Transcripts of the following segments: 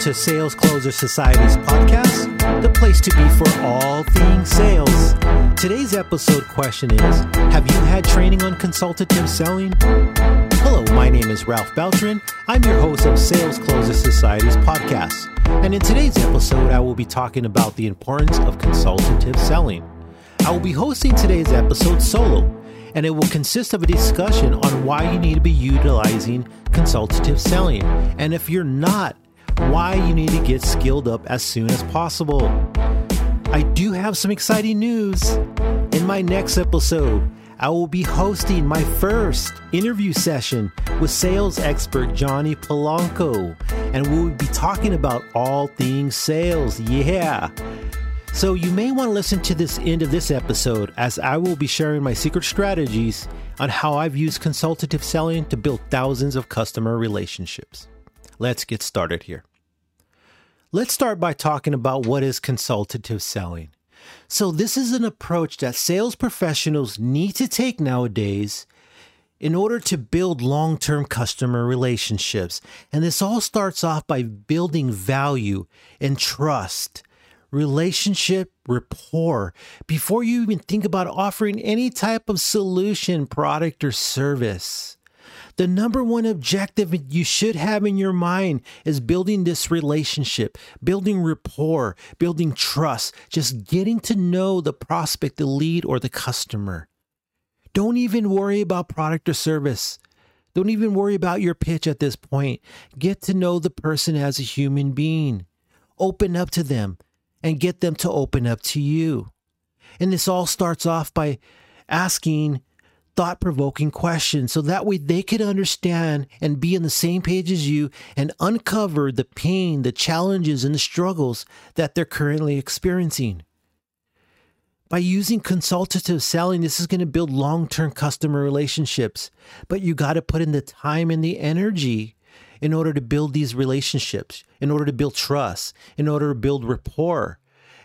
to Sales Closer Society's podcast, the place to be for all things sales. Today's episode question is Have you had training on consultative selling? Hello, my name is Ralph Beltran. I'm your host of Sales Closer Society's podcast. And in today's episode, I will be talking about the importance of consultative selling. I will be hosting today's episode solo, and it will consist of a discussion on why you need to be utilizing consultative selling. And if you're not, why you need to get skilled up as soon as possible. I do have some exciting news. In my next episode, I will be hosting my first interview session with sales expert Jonny Polanco, and we'll be talking about all things sales. Yeah. So you may want to listen to this end of this episode as I will be sharing my secret strategies on how I've used consultative selling to build thousands of customer relationships. Let's get started here. Let's start by talking about what is consultative selling. So, this is an approach that sales professionals need to take nowadays in order to build long term customer relationships. And this all starts off by building value and trust, relationship, rapport, before you even think about offering any type of solution, product, or service. The number one objective you should have in your mind is building this relationship, building rapport, building trust, just getting to know the prospect, the lead, or the customer. Don't even worry about product or service. Don't even worry about your pitch at this point. Get to know the person as a human being. Open up to them and get them to open up to you. And this all starts off by asking thought provoking questions so that way they could understand and be on the same page as you and uncover the pain, the challenges, and the struggles that they're currently experiencing. By using consultative selling, this is going to build long term customer relationships, but you got to put in the time and the energy in order to build these relationships, in order to build trust, in order to build rapport.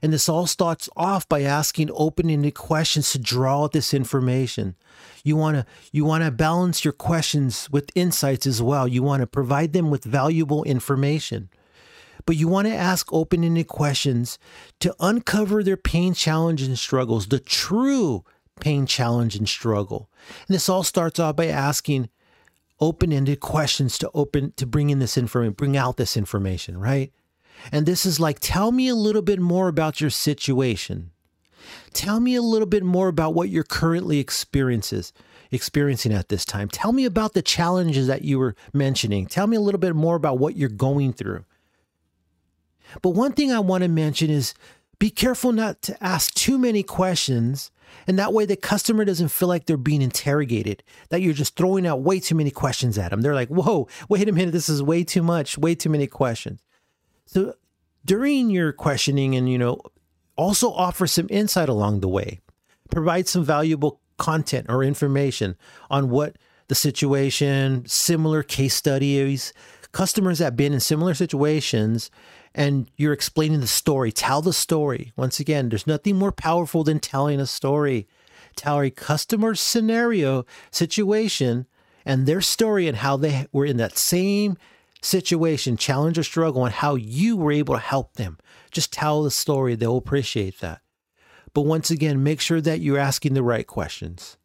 And this all starts off by asking open-ended questions to draw out this information. You want to you want to balance your questions with insights as well. You want to provide them with valuable information. But you want to ask open-ended questions to uncover their pain, challenge, and struggles, the true pain, challenge, and struggle. And this all starts off by asking open-ended questions to open to bring in this information, bring out this information, right? And this is like, tell me a little bit more about your situation. Tell me a little bit more about what you're currently experiences experiencing at this time. Tell me about the challenges that you were mentioning. Tell me a little bit more about what you're going through. But one thing I want to mention is be careful not to ask too many questions and that way the customer doesn't feel like they're being interrogated, that you're just throwing out way too many questions at them. They're like, whoa, wait a minute, this is way too much, way too many questions. So during your questioning and, you know, also offer some insight along the way. Provide some valuable content or information on what the situation, similar case studies, customers that have been in similar situations, and you're explaining the story. Tell the story. Once again, there's nothing more powerful than telling a story. Tell a customer scenario, situation, and their story and how they were in that same situation, challenge or struggle, and how you were able to help them. Just tell the story, they'll appreciate that. But once again, make sure that you're asking the right questions.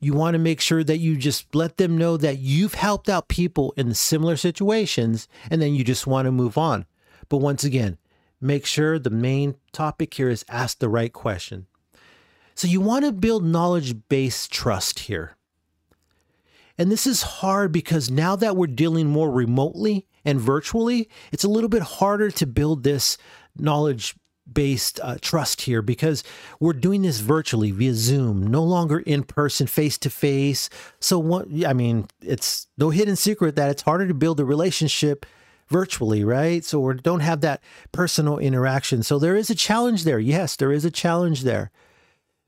You want to make sure that you just let them know that you've helped out people in similar situations and then you just want to move on. But once again, make sure the main topic here is ask the right question. So you want to build knowledge based trust here. And this is hard because now that we're dealing more remotely and virtually, it's a little bit harder to build this knowledge based uh, trust here because we're doing this virtually via Zoom, no longer in person, face to face. So, what, I mean, it's no hidden secret that it's harder to build a relationship virtually, right? So, we don't have that personal interaction. So, there is a challenge there. Yes, there is a challenge there.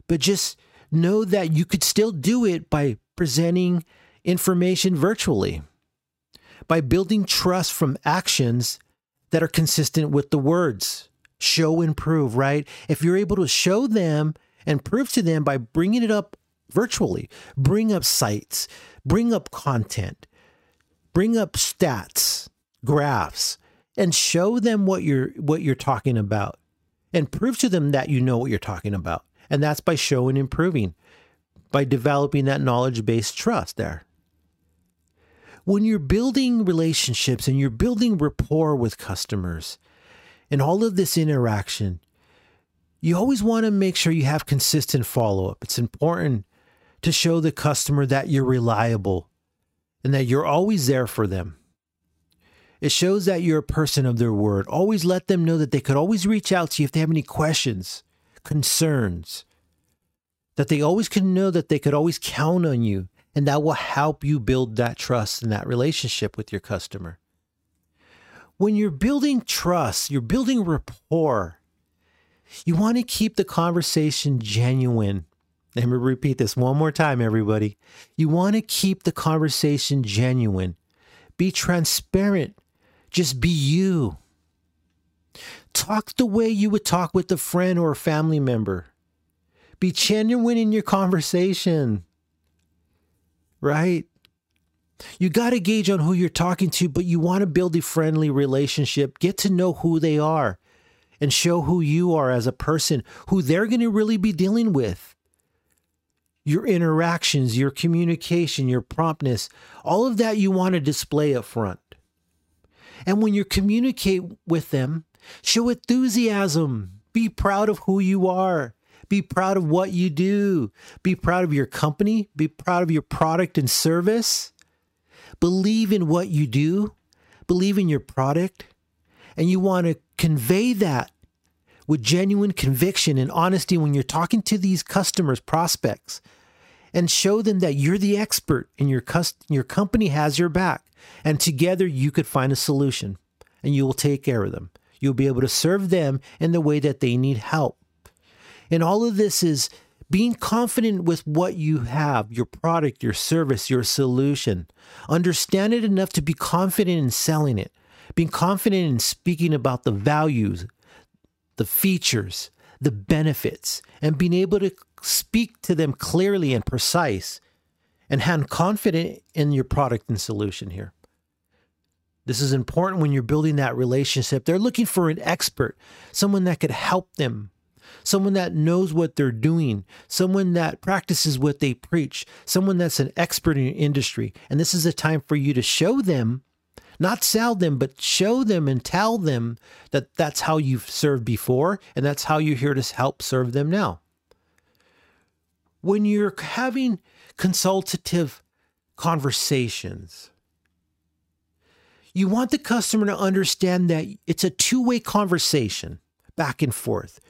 But just know that you could still do it by presenting information virtually by building trust from actions that are consistent with the words show and prove, right? If you're able to show them and prove to them by bringing it up virtually, bring up sites, bring up content, bring up stats, graphs and show them what you're what you're talking about and prove to them that you know what you're talking about. And that's by showing and proving, by developing that knowledge based trust there. When you're building relationships and you're building rapport with customers and all of this interaction, you always want to make sure you have consistent follow up. It's important to show the customer that you're reliable and that you're always there for them. It shows that you're a person of their word. Always let them know that they could always reach out to you if they have any questions, concerns, that they always can know that they could always count on you, and that will help you build that trust and that relationship with your customer. When you're building trust, you're building rapport, you want to keep the conversation genuine. Let me repeat this one more time, everybody. You want to keep the conversation genuine. Be transparent just be you. Talk the way you would talk with a friend or a family member. Be genuine in your conversation. Right? You got to gauge on who you're talking to, but you want to build a friendly relationship. Get to know who they are and show who you are as a person, who they're going to really be dealing with. Your interactions, your communication, your promptness, all of that you want to display up front. And when you communicate with them, show enthusiasm. Be proud of who you are. Be proud of what you do. Be proud of your company. Be proud of your product and service. Believe in what you do. Believe in your product. And you want to convey that with genuine conviction and honesty when you're talking to these customers, prospects, and show them that you're the expert and your, cust- your company has your back. And together you could find a solution and you will take care of them. You'll be able to serve them in the way that they need help. And all of this is being confident with what you have, your product, your service, your solution. Understand it enough to be confident in selling it, being confident in speaking about the values, the features, the benefits, and being able to speak to them clearly and precise and have confidence in your product and solution here. This is important when you're building that relationship. They're looking for an expert, someone that could help them, someone that knows what they're doing, someone that practices what they preach, someone that's an expert in your industry. And this is a time for you to show them, not sell them, but show them and tell them that that's how you've served before and that's how you're here to help serve them now. When you're having consultative conversations. You want the customer to understand that it's a two way conversation back and forth.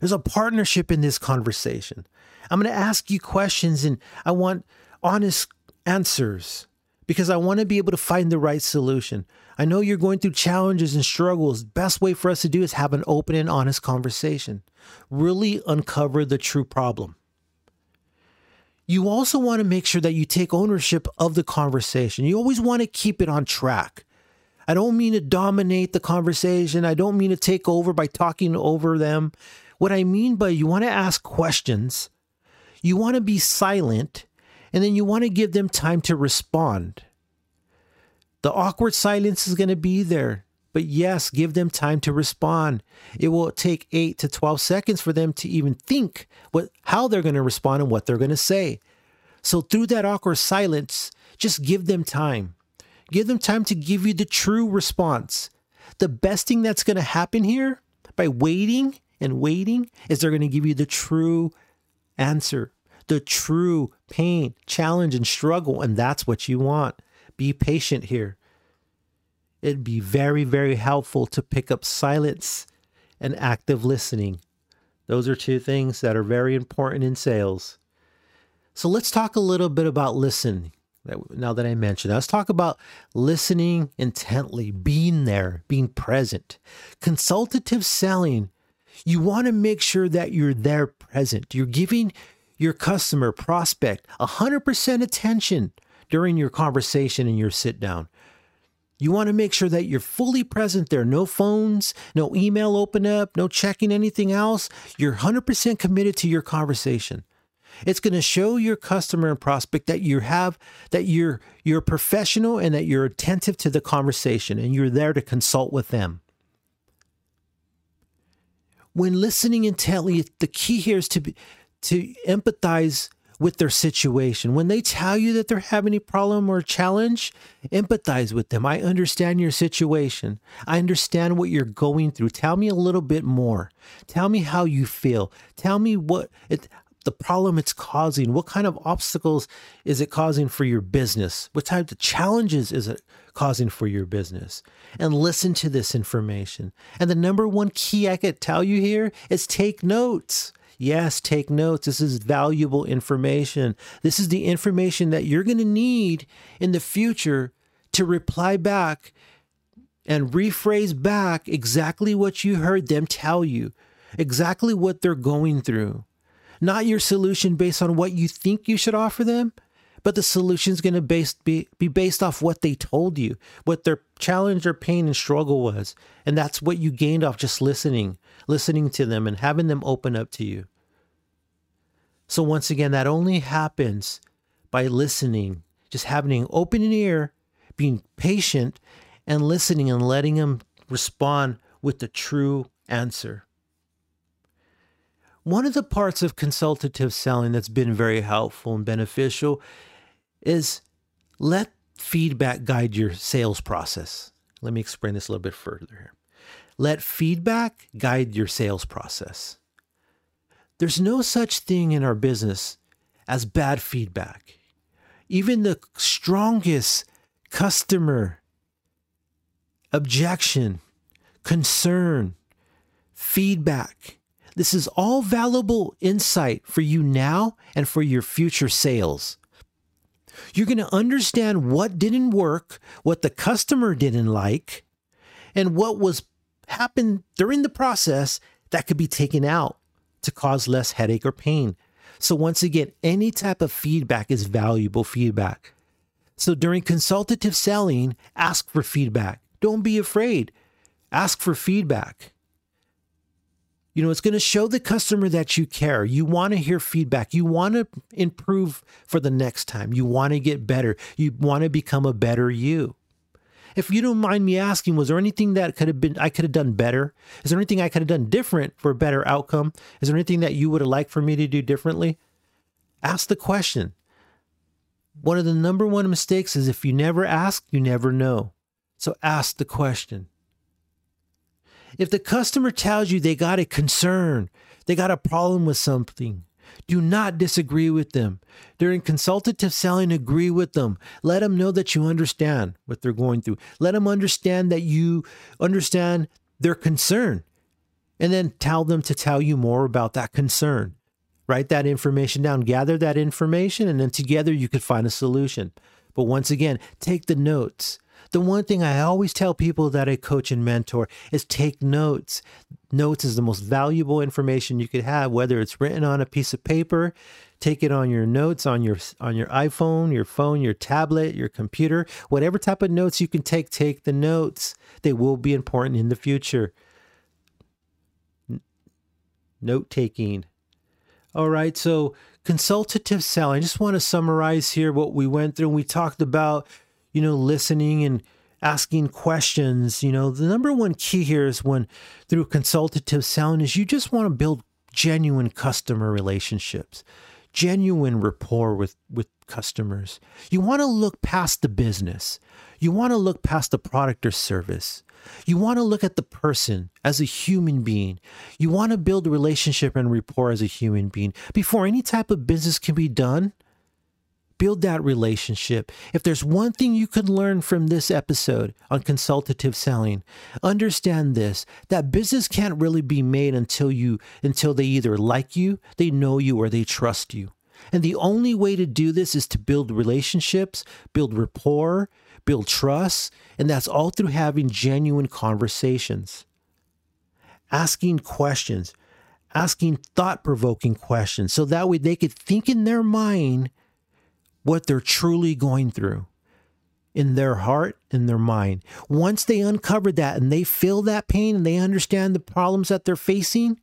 There's a partnership in this conversation. I'm going to ask you questions and I want honest answers because I want to be able to find the right solution. I know you're going through challenges and struggles. Best way for us to do is have an open and honest conversation. Really uncover the true problem you also want to make sure that you take ownership of the conversation. You always want to keep it on track. I don't mean to dominate the conversation. I don't mean to take over by talking over them. What I mean by you want to ask questions, you want to be silent, and then you want to give them time to respond. The awkward silence is going to be there. But yes, give them time to respond. It will take 8 to 12 seconds for them to even think what how they're going to respond and what they're going to say. So through that awkward silence, just give them time. Give them time to give you the true response. The best thing that's going to happen here by waiting and waiting is they're going to give you the true answer, the true pain, challenge, and struggle. And that's what you want. Be patient here it'd be very, very helpful to pick up silence and active listening. Those are two things that are very important in sales. So let's talk a little bit about listening. Now that I mentioned, let's talk about listening intently, being there, being present. Consultative selling, you want to make sure that you're there present. You're giving your customer, prospect, 100% attention during your conversation and your sit down. You want to make sure that you're fully present there. No phones, no email open up, no checking anything else. You're 100% committed to your conversation. It's going to show your customer and prospect that you have that you're you're professional and that you're attentive to the conversation and you're there to consult with them. When listening intently, the key here is to be, to empathize with their situation. When they tell you that they're having a problem or a challenge, empathize with them. I understand your situation. I understand what you're going through. Tell me a little bit more. Tell me how you feel. Tell me what it, the problem it's causing. What kind of obstacles is it causing for your business? What type of challenges is it causing for your business? And listen to this information. And the number one key I could tell you here is take notes. Yes, take notes. This is valuable information. This is the information that you're going to need in the future to reply back and rephrase back exactly what you heard them tell you, exactly what they're going through. Not your solution based on what you think you should offer them, but the solution is going to be, be based off what they told you, what their challenge or pain and struggle was. And that's what you gained off just listening, listening to them and having them open up to you. So, once again, that only happens by listening, just having an open ear, being patient, and listening and letting them respond with the true answer. One of the parts of consultative selling that's been very helpful and beneficial is let feedback guide your sales process. Let me explain this a little bit further here. Let feedback guide your sales process. There's no such thing in our business as bad feedback. Even the strongest customer objection, concern, feedback this is all valuable insight for you now and for your future sales. You're going to understand what didn't work, what the customer didn't like, and what was happened during the process that could be taken out to cause less headache or pain. So once again, any type of feedback is valuable feedback. So during consultative selling, ask for feedback. Don't be afraid. Ask for feedback. You know, it's going to show the customer that you care. You want to hear feedback. You want to improve for the next time. You want to get better. You want to become a better you. If you don't mind me asking, was there anything that could have been I could have done better? Is there anything I could have done different for a better outcome? Is there anything that you would have liked for me to do differently? Ask the question. One of the number one mistakes is if you never ask, you never know. So ask the question. If the customer tells you they got a concern, they got a problem with something, do not disagree with them. During consultative selling, agree with them. Let them know that you understand what they're going through. Let them understand that you understand their concern. And then tell them to tell you more about that concern. Write that information down, gather that information, and then together you could find a solution. But once again, take the notes. The one thing I always tell people that I coach and mentor is take notes. Notes is the most valuable information you could have, whether it's written on a piece of paper, take it on your notes on your on your iPhone, your phone, your tablet, your computer, whatever type of notes you can take, take the notes. They will be important in the future. Note taking. All right, so consultative selling. I just want to summarize here what we went through. We talked about you know, listening and asking questions. You know, the number one key here is when through consultative selling is you just want to build genuine customer relationships, genuine rapport with, with customers. You want to look past the business. You want to look past the product or service. You want to look at the person as a human being. You want to build a relationship and rapport as a human being. Before any type of business can be done, build that relationship. If there's one thing you could learn from this episode on consultative selling, understand this that business can't really be made until you until they either like you, they know you or they trust you. And the only way to do this is to build relationships, build rapport, build trust, and that's all through having genuine conversations. Asking questions, asking thought provoking questions so that way they could think in their mind what they're truly going through in their heart in their mind. Once they uncover that and they feel that pain and they understand the problems that they're facing,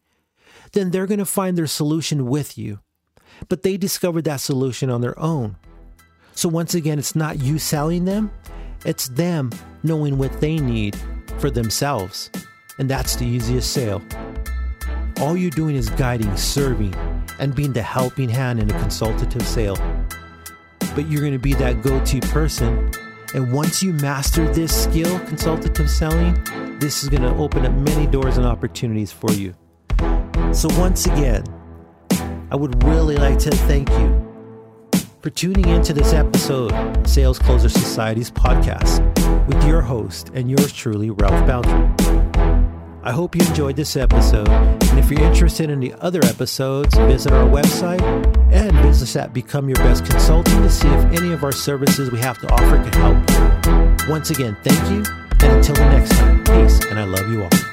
then they're going to find their solution with you. but they discovered that solution on their own. So, once again, it's not you selling them, it's them knowing what they need for themselves. And that's the easiest sale. All you're doing is guiding, serving, and being the helping hand in a consultative sale. But you're going to be that go to person. And once you master this skill, consultative selling, this is going to open up many doors and opportunities for you. So, once again, I would really like to thank you for tuning into this episode of Sales Closer Society's podcast with your host and yours truly, Ralph Beltran. I hope you enjoyed this episode, and if you're interested in the other episodes, visit our website and visit us at Become Your Best Consulting to see if any of our services we have to offer can help you. Once again, thank you, and until the next time, peace, and I love you all.